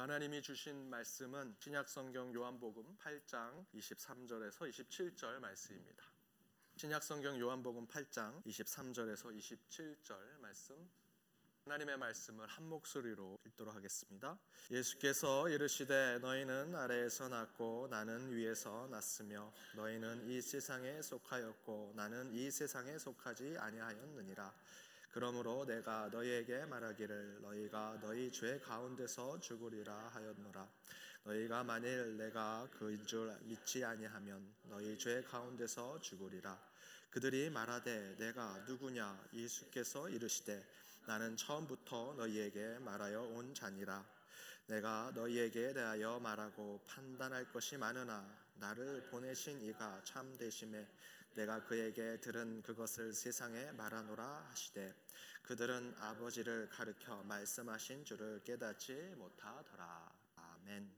하나님이 주신 말씀은 신약 성경 요한복음 8장 23절에서 27절 말씀입니다. 신약 성경 요한복음 8장 23절에서 27절 말씀 하나님의 말씀을 한 목소리로 읽도록 하겠습니다. 예수께서 이르시되 너희는 아래에서 났고 나는 위에서 났으며 너희는 이 세상에 속하였고 나는 이 세상에 속하지 아니하였느니라. 그러므로 내가 너희에게 말하기를 너희가 너희 죄 가운데서 죽으리라 하였노라. 너희가 만일 내가 그인 줄 믿지 아니하면 너희 죄 가운데서 죽으리라. 그들이 말하되 내가 누구냐 예수께서 이르시되 나는 처음부터 너희에게 말하여 온 자니라. 내가 너희에게 대하여 말하고 판단할 것이 많으나 나를 보내신 이가 참 되심에 내가 그에게 들은 그것을 세상에 말하노라 하시되 그들은 아버지를 가르켜 말씀하신 줄을 깨닫지 못하더라. 아멘.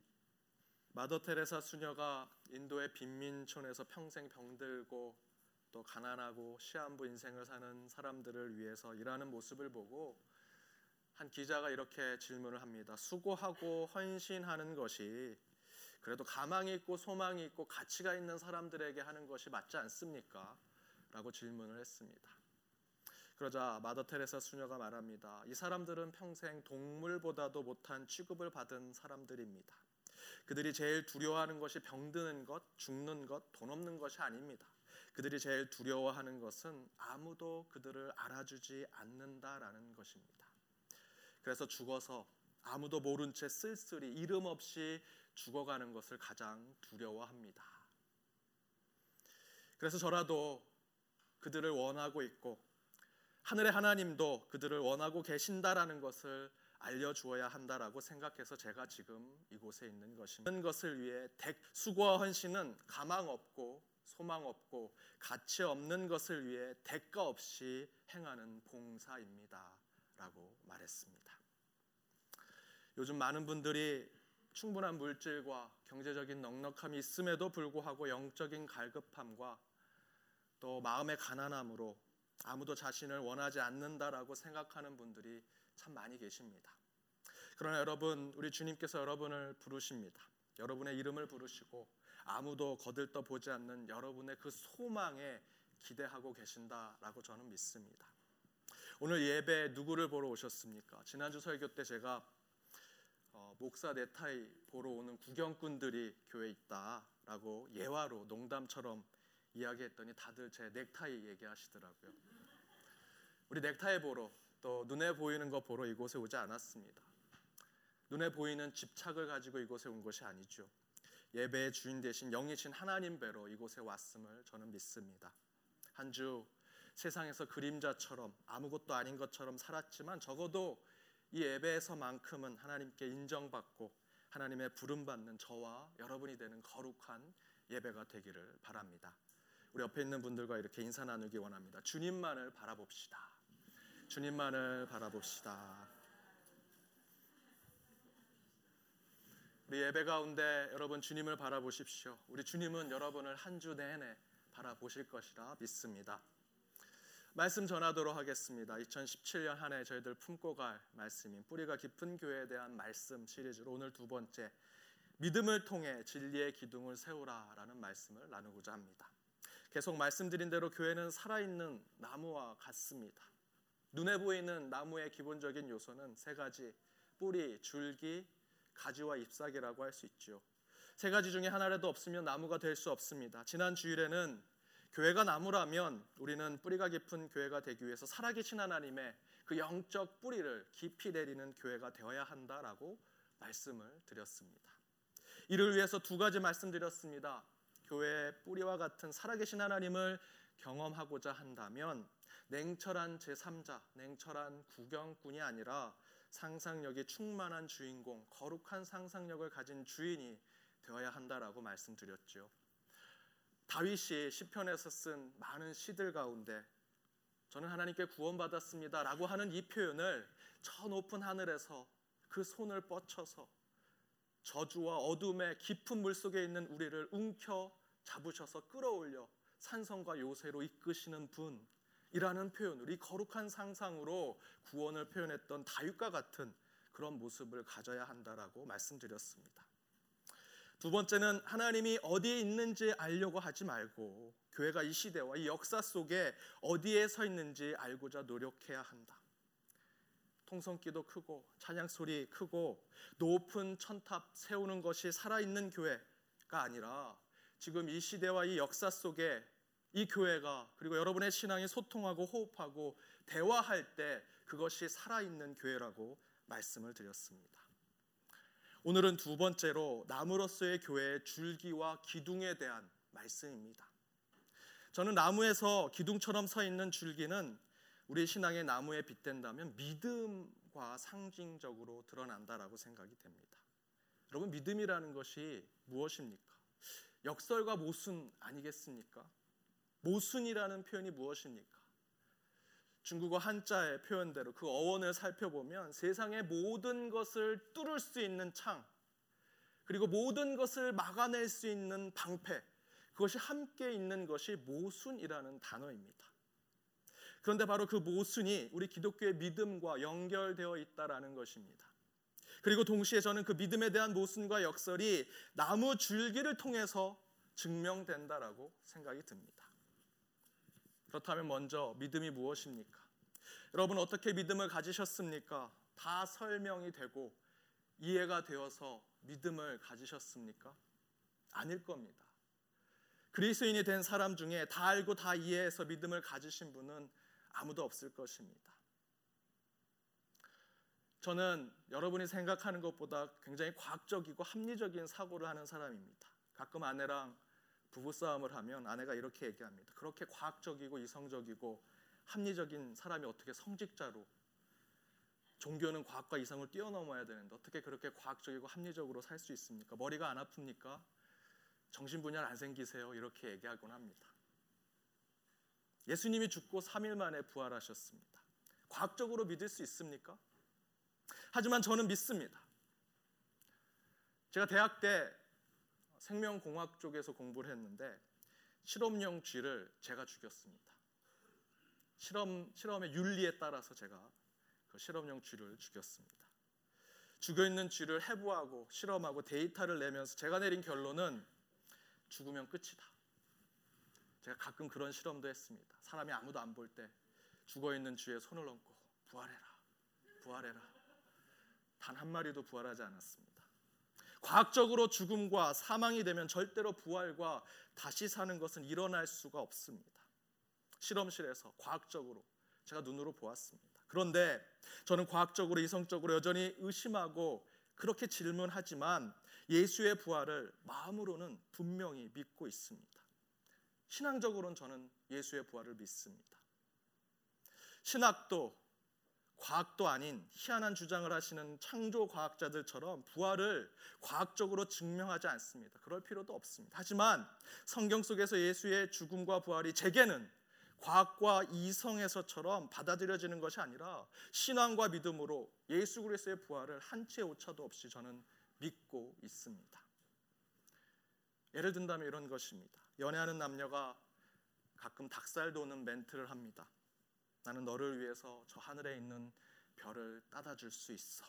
마더 테레사 수녀가 인도의 빈민촌에서 평생 병들고 또 가난하고 시한부 인생을 사는 사람들을 위해서 일하는 모습을 보고 한 기자가 이렇게 질문을 합니다. 수고하고 헌신하는 것이 그래도 가망이 있고 소망이 있고 가치가 있는 사람들에게 하는 것이 맞지 않습니까? 라고 질문을 했습니다. 그러자 마더 테레사 수녀가 말합니다. 이 사람들은 평생 동물보다도 못한 취급을 받은 사람들입니다. 그들이 제일 두려워하는 것이 병드는 것, 죽는 것, 돈 없는 것이 아닙니다. 그들이 제일 두려워하는 것은 아무도 그들을 알아주지 않는다라는 것입니다. 그래서 죽어서 아무도 모른 채 쓸쓸히 이름 없이 죽어가는 것을 가장 두려워합니다. 그래서 저라도 그들을 원하고 있고 하늘의 하나님도 그들을 원하고 계신다라는 것을 알려주어야 한다라고 생각해서 제가 지금 이곳에 있는 것입니다. 것을 위해 대, 수고와 헌신은 가망 없고 소망 없고 가치 없는 것을 위해 대가 없이 행하는 봉사입니다라고 말했습니다. 요즘 많은 분들이 충분한 물질과 경제적인 넉넉함이 있음에도 불구하고 영적인 갈급함과 또 마음의 가난함으로 아무도 자신을 원하지 않는다라고 생각하는 분들이 참 많이 계십니다. 그러나 여러분, 우리 주님께서 여러분을 부르십니다. 여러분의 이름을 부르시고 아무도 거들떠 보지 않는 여러분의 그 소망에 기대하고 계신다라고 저는 믿습니다. 오늘 예배 누구를 보러 오셨습니까? 지난주 설교 때 제가 어, 목사 네타이 보러 오는 구경꾼들이 교회에 있다라고 예화로 농담처럼 이야기했더니 다들 제 넥타이 얘기하시더라고요. 우리 넥타이 보러 또 눈에 보이는 거 보러 이곳에 오지 않았습니다. 눈에 보이는 집착을 가지고 이곳에 온 것이 아니죠. 예배의 주인 대신 영이신 하나님 배로 이곳에 왔음을 저는 믿습니다. 한 주 세상에서 그림자처럼 아무것도 아닌 것처럼 살았지만 적어도 이 예배에서만큼은 하나님께 인정받고 하나님의 부름받는 저와 여러분이 되는 거룩한 예배가 되기를 바랍니다. 우리 옆에 있는 분들과 이렇게 인사 나누기 원합니다. 주님만을 바라봅시다. 주님만을 바라봅시다. 우리 예배 가운데 여러분 주님을 바라보십시오. 우리 주님은 여러분을 한 주 내내 바라보실 것이라 믿습니다. 말씀 전하도록 하겠습니다. 2017년 한 해 저희들 품고 갈 말씀인 뿌리가 깊은 교회에 대한 말씀 시리즈로 오늘 두 번째 믿음을 통해 진리의 기둥을 세우라라는 말씀을 나누고자 합니다. 계속 말씀드린 대로 교회는 살아있는 나무와 같습니다. 눈에 보이는 나무의 기본적인 요소는 세 가지: 뿌리, 줄기, 가지와 잎사귀라고 할 수 있죠. 세 가지 중에 하나라도 없으면 나무가 될 수 없습니다. 지난 주일에는 교회가 나무라면 우리는 뿌리가 깊은 교회가 되기 위해서 살아계신 하나님의 그 영적 뿌리를 깊이 내리는 교회가 되어야 한다라고 말씀을 드렸습니다. 이를 위해서 두 가지 말씀드렸습니다. 교회의 뿌리와 같은 살아계신 하나님을 경험하고자 한다면 냉철한 제3자, 냉철한 구경꾼이 아니라 상상력이 충만한 주인공, 거룩한 상상력을 가진 주인이 되어야 한다라고 말씀드렸죠. 다윗이 시편에서 쓴 많은 시들 가운데 저는 하나님께 구원받았습니다라고 하는 이 표현을 저 높은 하늘에서 그 손을 뻗쳐서 저주와 어둠의 깊은 물 속에 있는 우리를 움켜 잡으셔서 끌어올려 산성과 요새로 이끄시는 분 이라는 표현으로 이 거룩한 상상으로 구원을 표현했던 다윗과 같은 그런 모습을 가져야 한다라고 말씀드렸습니다. 두 번째는 하나님이 어디에 있는지 알려고 하지 말고 교회가 이 시대와 이 역사 속에 어디에 서 있는지 알고자 노력해야 한다. 통성기도 크고 찬양 소리 크고 높은 천탑 세우는 것이 살아있는 교회가 아니라 지금 이 시대와 이 역사 속에 이 교회가 그리고 여러분의 신앙이 소통하고 호흡하고 대화할 때 그것이 살아있는 교회라고 말씀을 드렸습니다. 오늘은 두 번째로 나무로서의 교회의 줄기와 기둥에 대한 말씀입니다. 저는 나무에서 기둥처럼 서 있는 줄기는 우리 신앙의 나무에 빗댄다면 믿음과 상징적으로 드러난다라고 생각이 됩니다. 여러분 믿음이라는 것이 무엇입니까? 역설과 모순 아니겠습니까? 모순이라는 표현이 무엇입니까? 중국어 한자의 표현대로 그 어원을 살펴보면 세상의 모든 것을 뚫을 수 있는 창 그리고 모든 것을 막아낼 수 있는 방패 그것이 함께 있는 것이 모순이라는 단어입니다. 그런데 바로 그 모순이 우리 기독교의 믿음과 연결되어 있다라는 것입니다. 그리고 동시에 저는 그 믿음에 대한 모순과 역설이 나무 줄기를 통해서 증명된다라고 생각이 듭니다. 그렇다면 먼저 믿음이 무엇입니까? 여러분 어떻게 믿음을 가지셨습니까? 다 설명이 되고 이해가 되어서 믿음을 가지셨습니까? 아닐 겁니다. 그리스인이 된 사람 중에 다 알고 다 이해해서 믿음을 가지신 분은 아무도 없을 것입니다. 저는 여러분이 생각하는 것보다 굉장히 과학적이고 합리적인 사고를 하는 사람입니다. 가끔 아내랑 부부싸움을 하면 아내가 이렇게 얘기합니다. 그렇게 과학적이고 이성적이고 합리적인 사람이 어떻게 성직자로 종교는 과학과 이성을 뛰어넘어야 되는데 어떻게 그렇게 과학적이고 합리적으로 살 수 있습니까? 머리가 안 아픕니까? 정신분열 안 생기세요? 이렇게 얘기하곤 합니다. 예수님이 죽고 3일 만에 부활하셨습니다. 과학적으로 믿을 수 있습니까? 하지만 저는 믿습니다. 제가 대학 때 생명공학 쪽에서 공부를 했는데 실험용 쥐를 제가 죽였습니다. 실험 실험의 윤리에 따라서 제가 그 실험용 쥐를 죽였습니다. 죽어 있는 쥐를 해부하고 실험하고 데이터를 내면서 제가 내린 결론은 죽으면 끝이다. 제가 가끔 그런 실험도 했습니다. 사람이 아무도 안 볼 때 죽어 있는 쥐에 손을 얹고 부활해라, 부활해라. 단 한 마리도 부활하지 않았습니다. 과학적으로 죽음과 사망이 되면 절대로 부활과 다시 사는 것은 일어날 수가 없습니다. 실험실에서 과학적으로 제가 눈으로 보았습니다. 그런데 저는 과학적으로 이성적으로 여전히 의심하고 그렇게 질문하지만 예수의 부활을 마음으로는 분명히 믿고 있습니다. 신앙적으로는 저는 예수의 부활을 믿습니다. 신학도 과학도 아닌 희한한 주장을 하시는 창조 과학자들처럼 부활을 과학적으로 증명하지 않습니다. 그럴 필요도 없습니다. 하지만 성경 속에서 예수의 죽음과 부활이 제게는 과학과 이성에서처럼 받아들여지는 것이 아니라 신앙과 믿음으로 예수 그리스도의 부활을 한치의 오차도 없이 저는 믿고 있습니다. 예를 든다면 이런 것입니다. 연애하는 남녀가 가끔 닭살 돋는 멘트를 합니다. 나는 너를 위해서 저 하늘에 있는 별을 따다 줄 수 있어.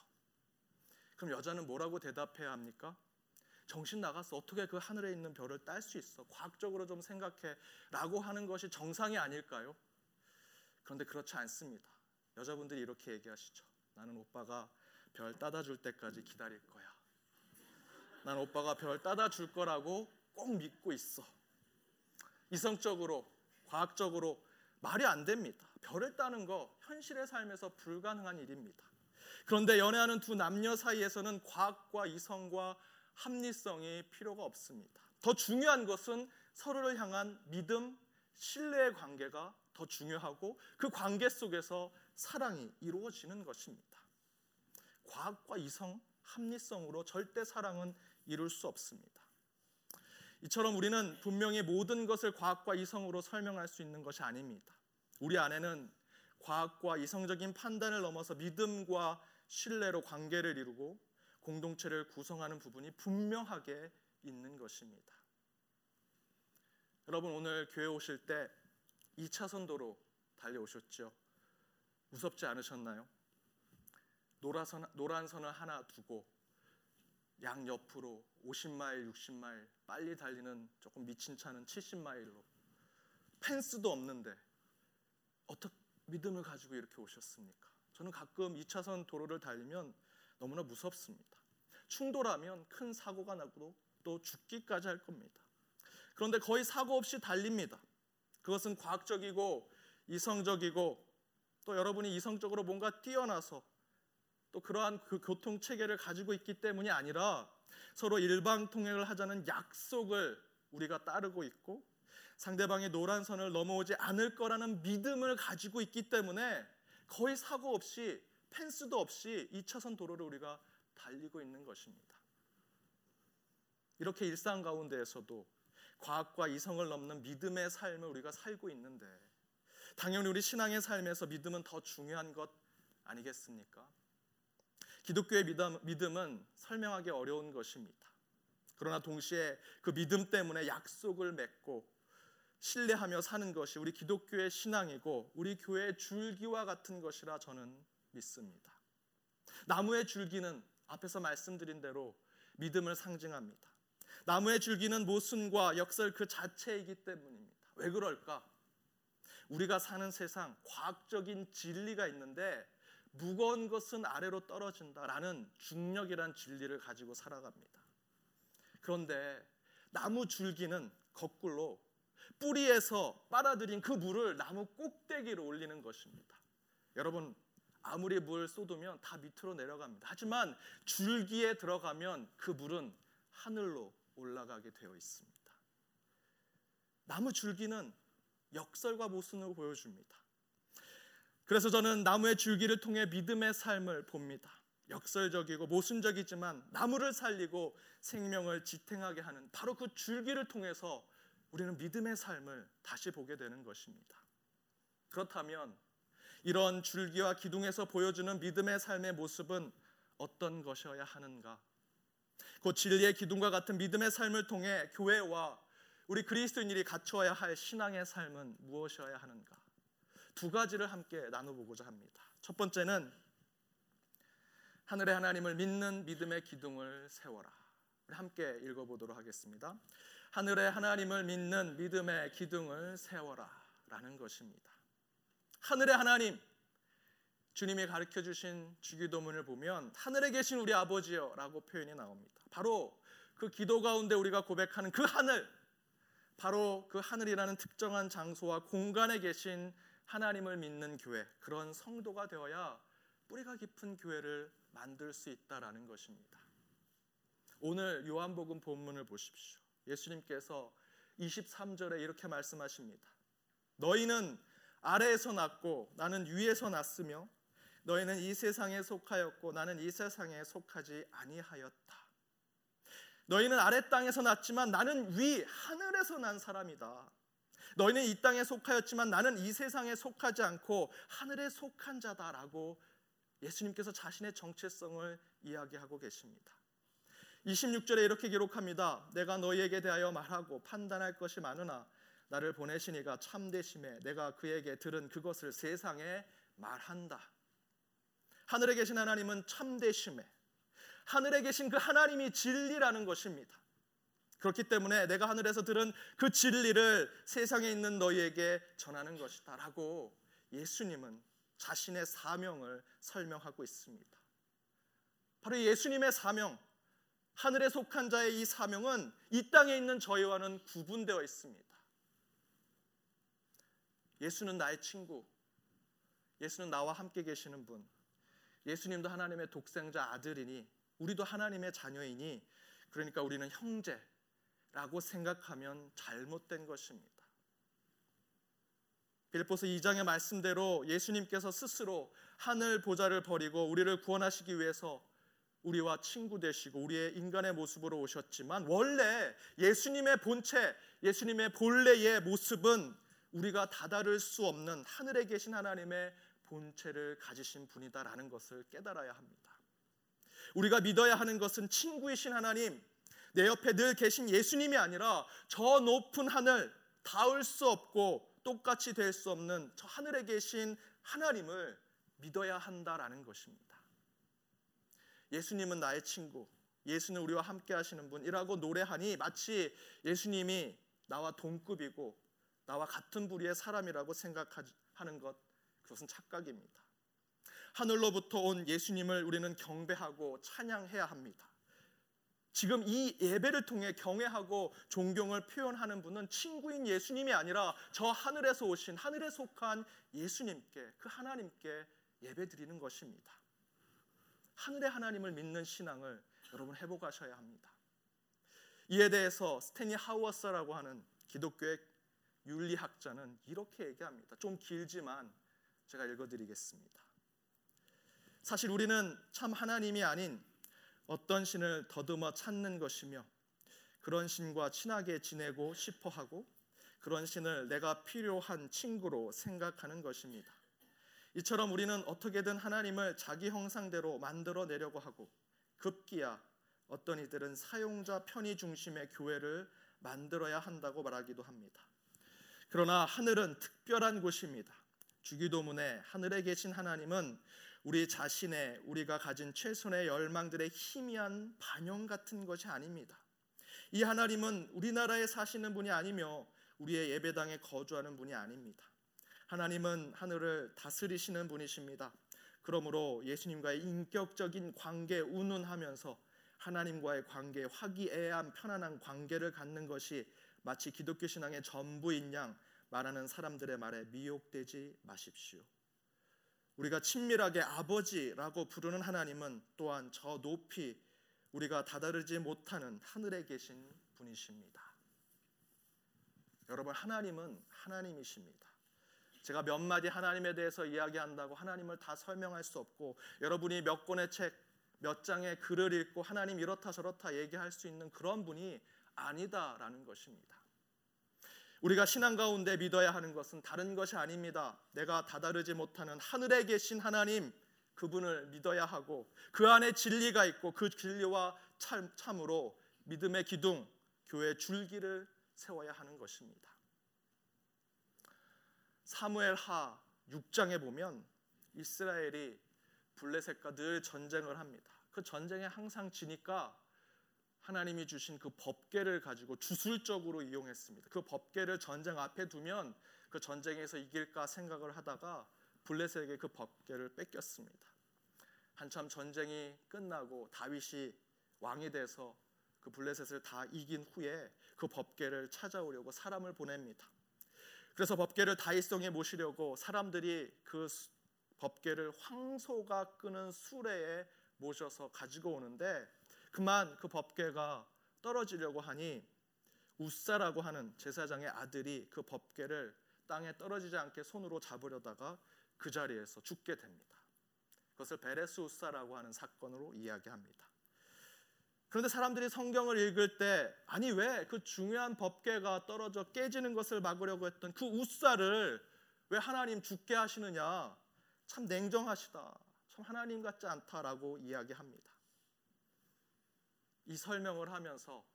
그럼 여자는 뭐라고 대답해야 합니까? 정신 나갔어. 어떻게 그 하늘에 있는 별을 딸 수 있어? 과학적으로 좀 생각해. 라고 하는 것이 정상이 아닐까요? 그런데 그렇지 않습니다. 여자분들이 이렇게 얘기하시죠. 나는 오빠가 별 따다 줄 때까지 기다릴 거야. 난 오빠가 별 따다 줄 거라고 꼭 믿고 있어. 이성적으로, 과학적으로 말이 안 됩니다. 별을 따는 거 현실의 삶에서 불가능한 일입니다. 그런데 연애하는 두 남녀 사이에서는 과학과 이성과 합리성이 필요가 없습니다. 더 중요한 것은 서로를 향한 믿음, 신뢰의 관계가 더 중요하고 그 관계 속에서 사랑이 이루어지는 것입니다. 과학과 이성, 합리성으로 절대 사랑은 이룰 수 없습니다. 이처럼 우리는 분명히 모든 것을 과학과 이성으로 설명할 수 있는 것이 아닙니다. 우리 안에는 과학과 이성적인 판단을 넘어서 믿음과 신뢰로 관계를 이루고 공동체를 구성하는 부분이 분명하게 있는 것입니다. 여러분 오늘 교회 오실 때 2차선 도로 달려오셨죠? 무섭지 않으셨나요? 노란선, 노란 선을 하나 두고 양 옆으로 50마일, 60마일 빨리 달리는 조금 미친 차는 70마일로 펜스도 없는데 어떻게 믿음을 가지고 이렇게 오셨습니까? 저는 가끔 2차선 도로를 달리면 너무나 무섭습니다. 충돌하면 큰 사고가 나고 또 죽기까지 할 겁니다. 그런데 거의 사고 없이 달립니다. 그것은 과학적이고 이성적이고 또 여러분이 이성적으로 뭔가 뛰어나서 또 그러한 그 교통 체계를 가지고 있기 때문이 아니라 서로 일방 통행을 하자는 약속을 우리가 따르고 있고 상대방의 노란 선을 넘어오지 않을 거라는 믿음을 가지고 있기 때문에 거의 사고 없이 펜스도 없이 2차선 도로를 우리가 달리고 있는 것입니다. 이렇게 일상 가운데에서도 과학과 이성을 넘는 믿음의 삶을 우리가 살고 있는데 당연히 우리 신앙의 삶에서 믿음은 더 중요한 것 아니겠습니까? 기독교의 믿음은 설명하기 어려운 것입니다. 그러나 동시에 그 믿음 때문에 약속을 맺고 신뢰하며 사는 것이 우리 기독교의 신앙이고 우리 교회의 줄기와 같은 것이라 저는 믿습니다. 나무의 줄기는 앞에서 말씀드린 대로 믿음을 상징합니다. 나무의 줄기는 모순과 역설 그 자체이기 때문입니다. 왜 그럴까? 우리가 사는 세상 과학적인 진리가 있는데 무거운 것은 아래로 떨어진다라는 중력이란 진리를 가지고 살아갑니다. 그런데 나무 줄기는 거꾸로 뿌리에서 빨아들인 그 물을 나무 꼭대기로 올리는 것입니다. 여러분 아무리 물 쏟으면 다 밑으로 내려갑니다. 하지만 줄기에 들어가면 그 물은 하늘로 올라가게 되어 있습니다. 나무 줄기는 역설과 모순을 보여줍니다. 그래서 저는 나무의 줄기를 통해 믿음의 삶을 봅니다. 역설적이고 모순적이지만 나무를 살리고 생명을 지탱하게 하는 바로 그 줄기를 통해서 우리는 믿음의 삶을 다시 보게 되는 것입니다. 그렇다면 이런 줄기와 기둥에서 보여주는 믿음의 삶의 모습은 어떤 것이어야 하는가? 곧 진리의 기둥과 같은 믿음의 삶을 통해 교회와 우리 그리스도인들이 갖춰야 할 신앙의 삶은 무엇이어야 하는가? 두 가지를 함께 나눠보고자 합니다. 첫 번째는 하늘의 하나님을 믿는 믿음의 기둥을 세워라. 함께 읽어보도록 하겠습니다. 하늘의 하나님을 믿는 믿음의 기둥을 세워라. 라는 것입니다. 하늘의 하나님, 주님이 가르쳐 주신 주기도문을 보면 하늘에 계신 우리 아버지여 라고 표현이 나옵니다. 바로 그 기도 가운데 우리가 고백하는 그 하늘, 바로 그 하늘이라는 특정한 장소와 공간에 계신 하나님을 믿는 교회, 그런 성도가 되어야 뿌리가 깊은 교회를 만들 수 있다라는 것입니다. 오늘 요한복음 본문을 보십시오. 예수님께서 23절에 이렇게 말씀하십니다. 너희는 아래에서 났고 나는 위에서 났으며 너희는 이 세상에 속하였고 나는 이 세상에 속하지 아니하였다. 너희는 아래 땅에서 났지만 나는 위 하늘에서 난 사람이다. 너희는 이 땅에 속하였지만 나는 이 세상에 속하지 않고 하늘에 속한 자다라고 예수님께서 자신의 정체성을 이야기하고 계십니다. 26절에 이렇게 기록합니다. 내가 너희에게 대하여 말하고 판단할 것이 많으나 나를 보내시니가 참되심에 내가 그에게 들은 그것을 세상에 말한다. 하늘에 계신 하나님은 참되심에 하늘에 계신 그 하나님이 진리라는 것입니다. 그렇기 때문에 내가 하늘에서 들은 그 진리를 세상에 있는 너희에게 전하는 것이다라고 예수님은 자신의 사명을 설명하고 있습니다. 바로 예수님의 사명, 하늘에 속한 자의 이 사명은 이 땅에 있는 저희와는 구분되어 있습니다. 예수는 나의 친구, 예수는 나와 함께 계시는 분, 예수님도 하나님의 독생자 아들이니 우리도 하나님의 자녀이니 그러니까 우리는 형제라고 생각하면 잘못된 것입니다. 빌보스 2장의 말씀대로 예수님께서 스스로 하늘 보좌를 버리고 우리를 구원하시기 위해서 우리와 친구 되시고 우리의 인간의 모습으로 오셨지만 원래 예수님의 본체, 예수님의 본래의 모습은 우리가 다다를 수 없는 하늘에 계신 하나님의 본체를 가지신 분이다라는 것을 깨달아야 합니다. 우리가 믿어야 하는 것은 친구이신 하나님, 내 옆에 늘 계신 예수님이 아니라 저 높은 하늘, 닿을 수 없고 똑같이 될 수 없는 저 하늘에 계신 하나님을 믿어야 한다라는 것입니다. 예수님은 나의 친구, 예수는 우리와 함께 하시는 분이라고 노래하니 마치 예수님이 나와 동급이고 나와 같은 부류의 사람이라고 생각하는 것 그것은 착각입니다. 하늘로부터 온 예수님을 우리는 경배하고 찬양해야 합니다. 지금 이 예배를 통해 경외하고 존경을 표현하는 분은 친구인 예수님이 아니라 저 하늘에서 오신 하늘에 속한 예수님께 그 하나님께 예배 드리는 것입니다. 하늘의 하나님을 믿는 신앙을 여러분 회복하셔야 합니다. 이에 대해서 스테니 하워서라고 하는 기독교의 윤리학자는 이렇게 얘기합니다. 좀 길지만 제가 읽어드리겠습니다. 사실 우리는 참 하나님이 아닌 어떤 신을 더듬어 찾는 것이며 그런 신과 친하게 지내고 싶어 하고 그런 신을 내가 필요한 친구로 생각하는 것입니다. 이처럼 우리는 어떻게든 하나님을 자기 형상대로 만들어 내려고 하고 급기야 어떤 이들은 사용자 편의 중심의 교회를 만들어야 한다고 말하기도 합니다. 그러나 하늘은 특별한 곳입니다. 주기도문에 하늘에 계신 하나님은 우리 자신의 우리가 가진 최선의 열망들의 희미한 반영 같은 것이 아닙니다. 이 하나님은 우리나라에 사시는 분이 아니며 우리의 예배당에 거주하는 분이 아닙니다. 하나님은 하늘을 다스리시는 분이십니다. 그러므로 예수님과의 인격적인 관계 운운하면서 하나님과의 관계 화기애애한 편안한 관계를 갖는 것이 마치 기독교 신앙의 전부인 양 말하는 사람들의 말에 미혹되지 마십시오. 우리가 친밀하게 아버지라고 부르는 하나님은 또한 저 높이 우리가 다다르지 못하는 하늘에 계신 분이십니다. 여러분 하나님은 하나님이십니다. 제가 몇 마디 하나님에 대해서 이야기한다고 하나님을 다 설명할 수 없고 여러분이 몇 권의 책, 몇 장의 글을 읽고 하나님 이렇다 저렇다 얘기할 수 있는 그런 분이 아니다라는 것입니다. 우리가 신앙 가운데 믿어야 하는 것은 다른 것이 아닙니다. 내가 다다르지 못하는 하늘에 계신 하나님 그분을 믿어야 하고 그 안에 진리가 있고 그 진리와 참, 참으로 믿음의 기둥 교회 줄기를 세워야 하는 것입니다. 사무엘 하 6장에 보면 이스라엘이 블레셋과 늘 전쟁을 합니다. 그 전쟁에 항상 지니까 하나님이 주신 그 법계를 가지고 주술적으로 이용했습니다. 그 법계를 전쟁 앞에 두면 그 전쟁에서 이길까 생각을 하다가 블레셋에게 그 법계를 뺏겼습니다. 한참 전쟁이 끝나고 다윗이 왕이 돼서 그 블레셋을 다 이긴 후에 그 법계를 찾아오려고 사람을 보냅니다. 그래서 법계를 다윗성에 모시려고 사람들이 그 법계를 황소가 끄는 수레에 모셔서 가지고 오는데 그만 그 법궤가 떨어지려고 하니 우사라고 하는 제사장의 아들이 그 법궤를 땅에 떨어지지 않게 손으로 잡으려다가 그 자리에서 죽게 됩니다. 그것을 베레스 우사라고 하는 사건으로 이야기합니다. 그런데 사람들이 성경을 읽을 때 아니 왜 그 중요한 법궤가 떨어져 깨지는 것을 막으려고 했던 그 우사를 왜 하나님 죽게 하시느냐 참 냉정하시다 참 하나님 같지 않다라고 이야기합니다. 이 설명을 하면서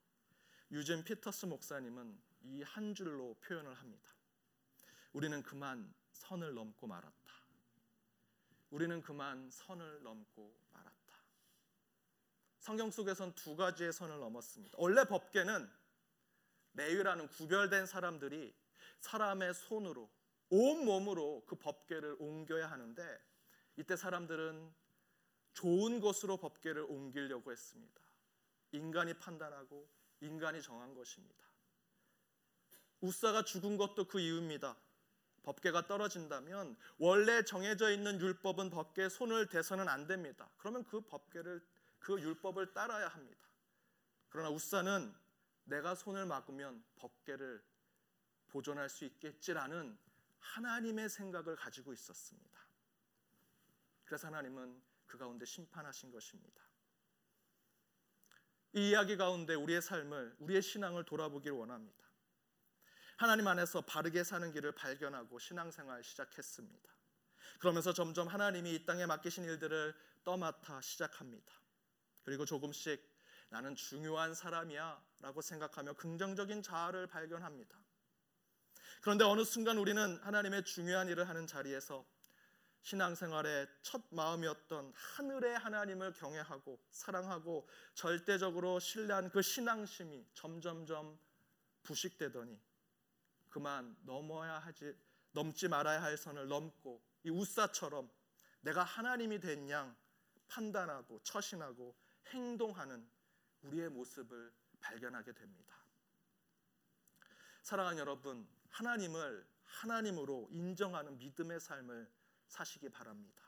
유진 피터스 목사님은 이 한 줄로 표현을 합니다. 우리는 그만 선을 넘고 말았다. 우리는 그만 선을 넘고. 성경 속에선 두 가지의 선을 넘었습니다. 원래 법계는 레위라는 구별된 사람들이 사람의 손으로 온 몸으로 그 법계를 옮겨야 하는데 이때 사람들은 좋은 것으로 법계를 옮기려고 했습니다. 인간이 판단하고 인간이 정한 것입니다. 우사가 죽은 것도 그 이유입니다. 법계가 떨어진다면 원래 정해져 있는 율법은 법계에 손을 대서는 안 됩니다. 그러면 그 법계를 그 율법을 따라야 합니다. 그러나 우사는 내가 손을 막으면 법계를 보존할 수 있겠지라는 하나님의 생각을 가지고 있었습니다. 그래서 하나님은 그 가운데 심판하신 것입니다. 이 이야기 가운데 우리의 삶을 우리의 신앙을 돌아보기를 원합니다. 하나님 안에서 바르게 사는 길을 발견하고 신앙생활 시작했습니다. 그러면서 점점 하나님이 이 땅에 맡기신 일들을 떠맡아 시작합니다. 그리고 조금씩 나는 중요한 사람이야 라고 생각하며 긍정적인 자아를 발견합니다. 그런데 어느 순간 우리는 하나님의 중요한 일을 하는 자리에서 신앙생활의 첫 마음이었던 하늘의 하나님을 경외하고 사랑하고 절대적으로 신뢰한 그 신앙심이 점점점 부식되더니 그만 넘어야 하지 넘지 말아야 할 선을 넘고 이 우사처럼 내가 하나님이 된 양 판단하고 처신하고 행동하는 우리의 모습을 발견하게 됩니다. 사랑하는 여러분, 하나님을 하나님으로 인정하는 믿음의 삶을 사시기 바랍니다.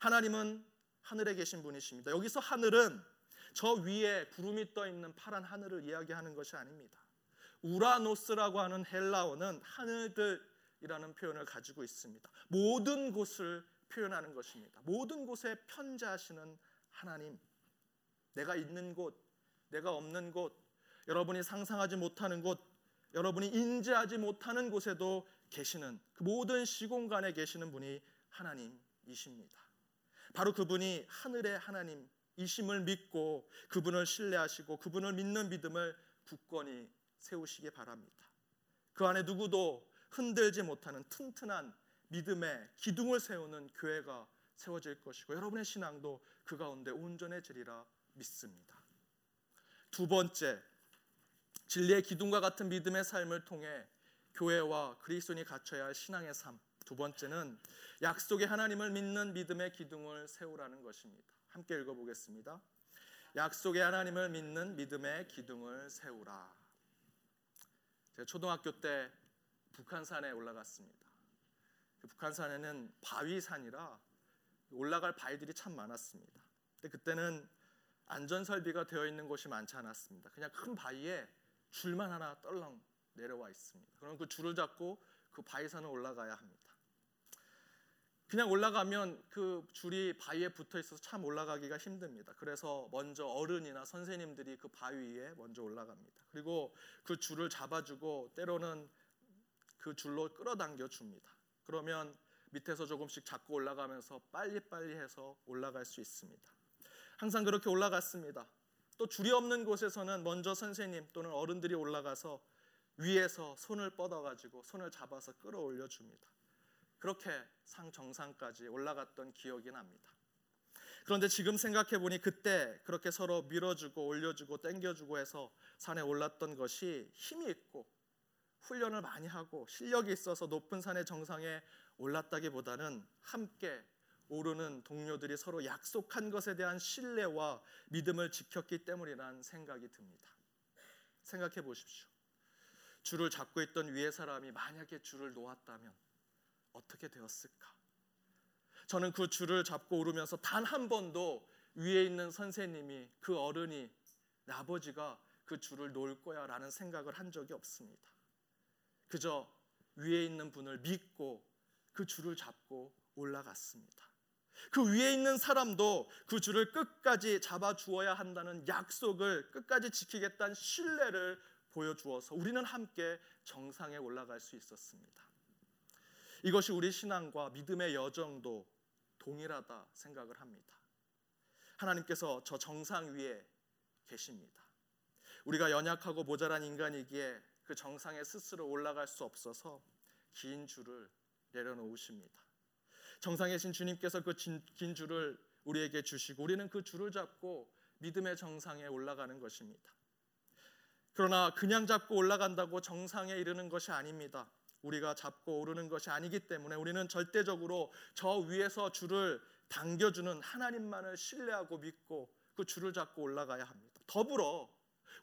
하나님은 하늘에 계신 분이십니다. 여기서 하늘은 저 위에 구름이 떠 있는 파란 하늘을 이야기하는 것이 아닙니다. 우라노스라고 하는 헬라어는 하늘들이라는 표현을 가지고 있습니다. 모든 곳을 표현하는 것입니다. 모든 곳에 편재하시는 하나님. 내가 있는 곳, 내가 없는 곳, 여러분이 상상하지 못하는 곳, 여러분이 인지하지 못하는 곳에도 계시는 그 모든 시공간에 계시는 분이 하나님이십니다. 바로 그분이 하늘의 하나님이심을 믿고 그분을 신뢰하시고 그분을 믿는 믿음을 굳건히 세우시기 바랍니다. 그 안에 누구도 흔들지 못하는 튼튼한 믿음의 기둥을 세우는 교회가 세워질 것이고 여러분의 신앙도 그 가운데 온전해지리라 믿습니다. 두 번째, 진리의 기둥과 같은 믿음의 삶을 통해 교회와 그리스도인이 갖춰야 할 신앙의 삶. 두 번째는 약속의 하나님을 믿는 믿음의 기둥을 세우라는 것입니다. 함께 읽어보겠습니다. 약속의 하나님을 믿는 믿음의 기둥을 세우라. 제가 초등학교 때 북한산에 올라갔습니다. 그 북한산에는 바위산이라 올라갈 바위들이 참 많았습니다. 근데 그때는 안전 설비가 되어 있는 곳이 많지 않았습니다. 그냥 큰 바위에 줄만 하나 떨렁 내려와 있습니다. 그럼 그 줄을 잡고 그 바위산을 올라가야 합니다. 그냥 올라가면 그 줄이 바위에 붙어 있어서 참 올라가기가 힘듭니다. 그래서 먼저 어른이나 선생님들이 그 바위 위에 먼저 올라갑니다. 그리고 그 줄을 잡아주고 때로는 그 줄로 끌어당겨 줍니다. 그러면 밑에서 조금씩 잡고 올라가면서 빨리빨리 해서 올라갈 수 있습니다. 항상 그렇게 올라갔습니다. 또 줄이 없는 곳에서는 먼저 선생님 또는 어른들이 올라가서 위에서 손을 뻗어가지고 손을 잡아서 끌어올려 줍니다. 그렇게 상 정상까지 올라갔던 기억이 납니다. 그런데 지금 생각해 보니 그때 그렇게 서로 밀어주고 올려주고 땡겨주고 해서 산에 올랐던 것이 힘이 있고 훈련을 많이 하고 실력이 있어서 높은 산의 정상에 올랐다기보다는 함께 오르는 동료들이 서로 약속한 것에 대한 신뢰와 믿음을 지켰기 때문이라는 생각이 듭니다. 생각해 보십시오. 줄을 잡고 있던 위에 사람이 만약에 줄을 놓았다면 어떻게 되었을까? 저는 그 줄을 잡고 오르면서 단 한 번도 위에 있는 선생님이 그 어른이 아버지가 그 줄을 놓을 거야라는 생각을 한 적이 없습니다. 그저 위에 있는 분을 믿고 그 줄을 잡고 올라갔습니다. 그 위에 있는 사람도 그 줄을 끝까지 잡아 주어야 한다는 약속을 끝까지 지키겠다는 신뢰를 보여주어서 우리는 함께 정상에 올라갈 수 있었습니다. 이것이 우리 신앙과 믿음의 여정도 동일하다 생각을 합니다. 하나님께서 저 정상 위에 계십니다. 우리가 연약하고 모자란 인간이기에 그 정상에 스스로 올라갈 수 없어서 긴 줄을 내려놓으십니다. 정상에 계신 주님께서 그 긴 줄을 우리에게 주시고 우리는 그 줄을 잡고 믿음의 정상에 올라가는 것입니다. 그러나 그냥 잡고 올라간다고 정상에 이르는 것이 아닙니다. 우리가 잡고 오르는 것이 아니기 때문에 우리는 절대적으로 저 위에서 줄을 당겨주는 하나님만을 신뢰하고 믿고 그 줄을 잡고 올라가야 합니다. 더불어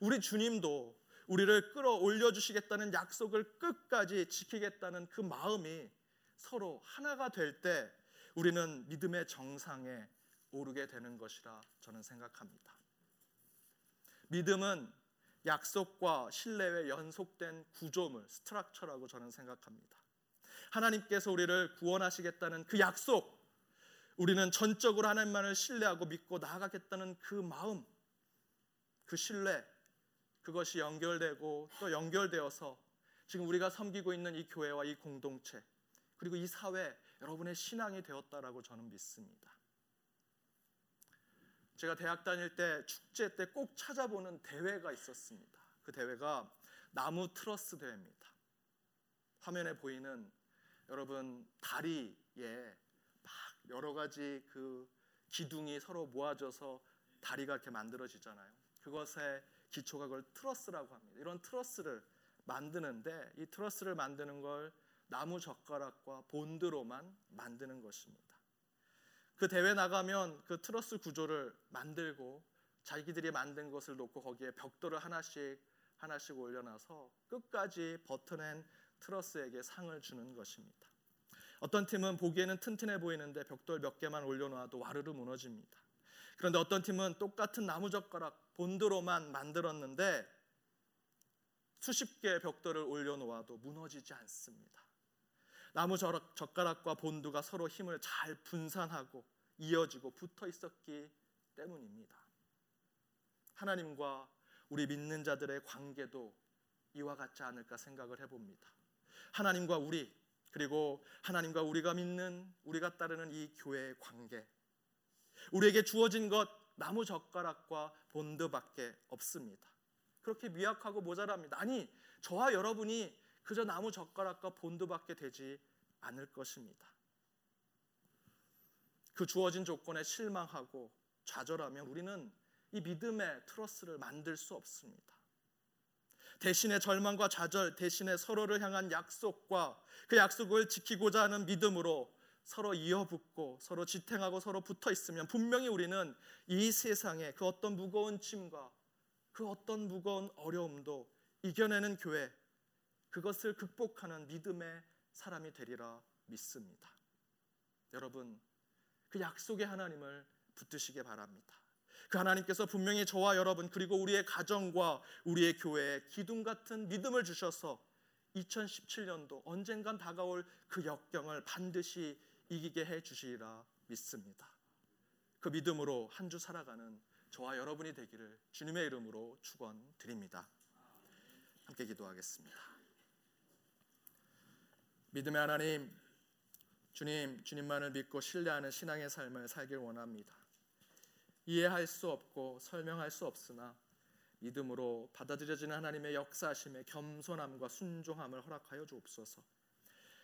우리 주님도 우리를 끌어올려 주시겠다는 약속을 끝까지 지키겠다는 그 마음이 서로 하나가 될 때 우리는 믿음의 정상에 오르게 되는 것이라 저는 생각합니다. 믿음은 약속과 신뢰의 연속된 구조물, 스트럭처라고 저는 생각합니다. 하나님께서 우리를 구원하시겠다는 그 약속, 우리는 전적으로 하나님만을 신뢰하고 믿고 나아가겠다는 그 마음, 그 신뢰, 그것이 연결되고 또 연결되어서 지금 우리가 섬기고 있는 이 교회와 이 공동체, 그리고 이 사회, 여러분의 신앙이 되었다라고 저는 믿습니다. 제가 대학 다닐 때 축제 때 꼭 찾아보는 대회가 있었습니다. 그 대회가 나무 트러스 대회입니다. 화면에 보이는 여러분 다리에 여러 가지 그 기둥이 서로 모아져서 다리가 이렇게 만들어지잖아요. 그것의 기초가 그걸 트러스라고 합니다. 이런 트러스를 만드는데 이 트러스를 만드는 걸 나무 젓가락과 본드로만 만드는 것입니다. 그 대회 나가면 그 트러스 구조를 만들고 자기들이 만든 것을 놓고 거기에 벽돌을 하나씩 하나씩 올려놔서 끝까지 버텨낸 트러스에게 상을 주는 것입니다. 어떤 팀은 보기에는 튼튼해 보이는데 벽돌 몇 개만 올려놓아도 와르르 무너집니다. 그런데 어떤 팀은 똑같은 나무젓가락 본드로만 만들었는데 수십 개의 벽돌을 올려놓아도 무너지지 않습니다. 나무 젓가락과 본드가 서로 힘을 잘 분산하고 이어지고 붙어 있었기 때문입니다. 하나님과 우리 믿는 자들의 관계도 이와 같지 않을까 생각을 해봅니다. 하나님과 우리 그리고 하나님과 우리가 믿는 우리가 따르는 이 교회의 관계 우리에게 주어진 것 나무 젓가락과 본드밖에 없습니다. 그렇게 미약하고 모자랍니다. 아니 저와 여러분이 그저 나무 젓가락과 본드밖에 되지 않을 것입니다. 그 주어진 조건에 실망하고 좌절하면 우리는 이 믿음의 트러스를 만들 수 없습니다. 대신에 절망과 좌절, 대신에 서로를 향한 약속과 그 약속을 지키고자 하는 믿음으로 서로 이어붙고 서로 지탱하고 서로 붙어 있으면 분명히 우리는 이 세상의 그 어떤 무거운 짐과 그 어떤 무거운 어려움도 이겨내는 교회, 그것을 극복하는 믿음의 사람이 되리라 믿습니다. 여러분, 그 약속의 하나님을 붙드시기 바랍니다. 그 하나님께서 분명히 저와 여러분 그리고 우리의 가정과 우리의 교회에 기둥 같은 믿음을 주셔서 2017년도 언젠간 다가올 그 역경을 반드시 이기게 해 주시리라 믿습니다. 그 믿음으로 한 주 살아가는 저와 여러분이 되기를 주님의 이름으로 축원드립니다. 함께 기도하겠습니다. 믿음의 하나님, 주님, 주님만을 믿고 신뢰하는 신앙의 삶을 살길 원합니다. 이해할 수 없고 설명할 수 없으나 믿음으로 받아들여지는 하나님의 역사심에 겸손함과 순종함을 허락하여 주옵소서.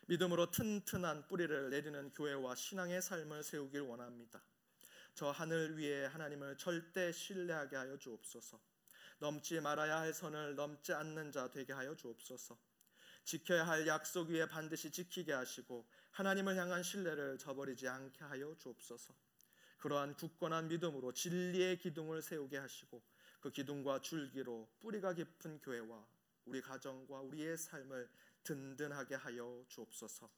믿음으로 튼튼한 뿌리를 내리는 교회와 신앙의 삶을 세우길 원합니다. 저 하늘 위에 하나님을 절대 신뢰하게 하여 주옵소서. 넘지 말아야 할 선을 넘지 않는 자 되게 하여 주옵소서. 지켜야 할 약속 위에 반드시 지키게 하시고 하나님을 향한 신뢰를 저버리지 않게 하여 주옵소서. 그러한 굳건한 믿음으로 진리의 기둥을 세우게 하시고 그 기둥과 줄기로 뿌리가 깊은 교회와 우리 가정과 우리의 삶을 든든하게 하여 주옵소서.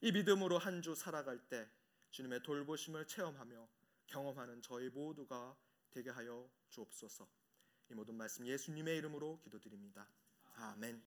이 믿음으로 한 주 살아갈 때 주님의 돌보심을 체험하며 경험하는 저희 모두가 되게 하여 주옵소서. 이 모든 말씀 예수님의 이름으로 기도드립니다. 아멘.